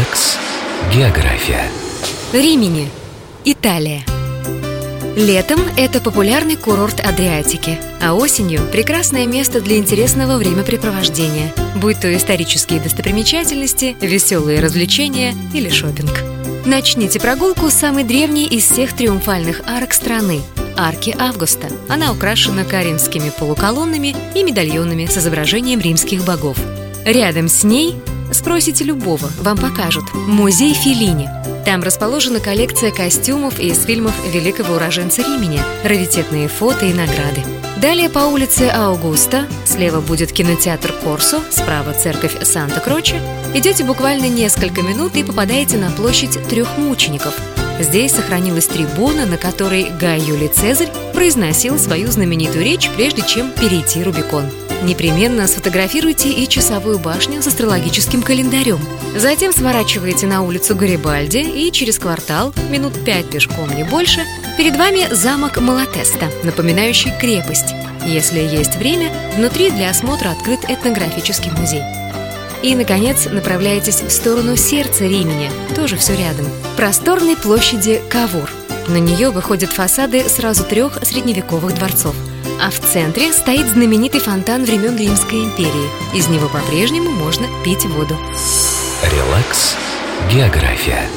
Релакс. География. Римини. Италия. Летом это популярный курорт Адриатики, а осенью – прекрасное место для интересного времяпрепровождения, будь то исторические достопримечательности, веселые развлечения или шопинг. Начните прогулку с самой древней из всех триумфальных арок страны – арки Августа. Она украшена каринскими полуколоннами и медальонами с изображением римских богов. Рядом с ней Спросите любого, вам покажут. Музей Филини. Там расположена коллекция костюмов из фильмов великого уроженца Римени, раритетные фото и награды. Далее по улице Аугуста, слева будет кинотеатр Корсо, справа церковь Санта-Кроче. Идете буквально несколько минут и попадаете на площадь трех мучеников. Здесь сохранилась трибуна, на которой Гай Юлий Цезарь произносил свою знаменитую речь, прежде чем перейти Рубикон. Непременно сфотографируйте и часовую башню с астрологическим календарем. Затем сворачиваете на улицу Гарибальди и через квартал, минут пять пешком, не больше, перед вами замок Малатеста, напоминающий крепость. Если есть время, внутри для осмотра открыт этнографический музей. И, наконец, направляетесь в сторону сердца Римени, тоже все рядом, просторной площади Кавур. На нее выходят фасады сразу трех средневековых дворцов – а в центре стоит знаменитый фонтан времен Римской империи. Из него по-прежнему можно пить воду. Релакс. География.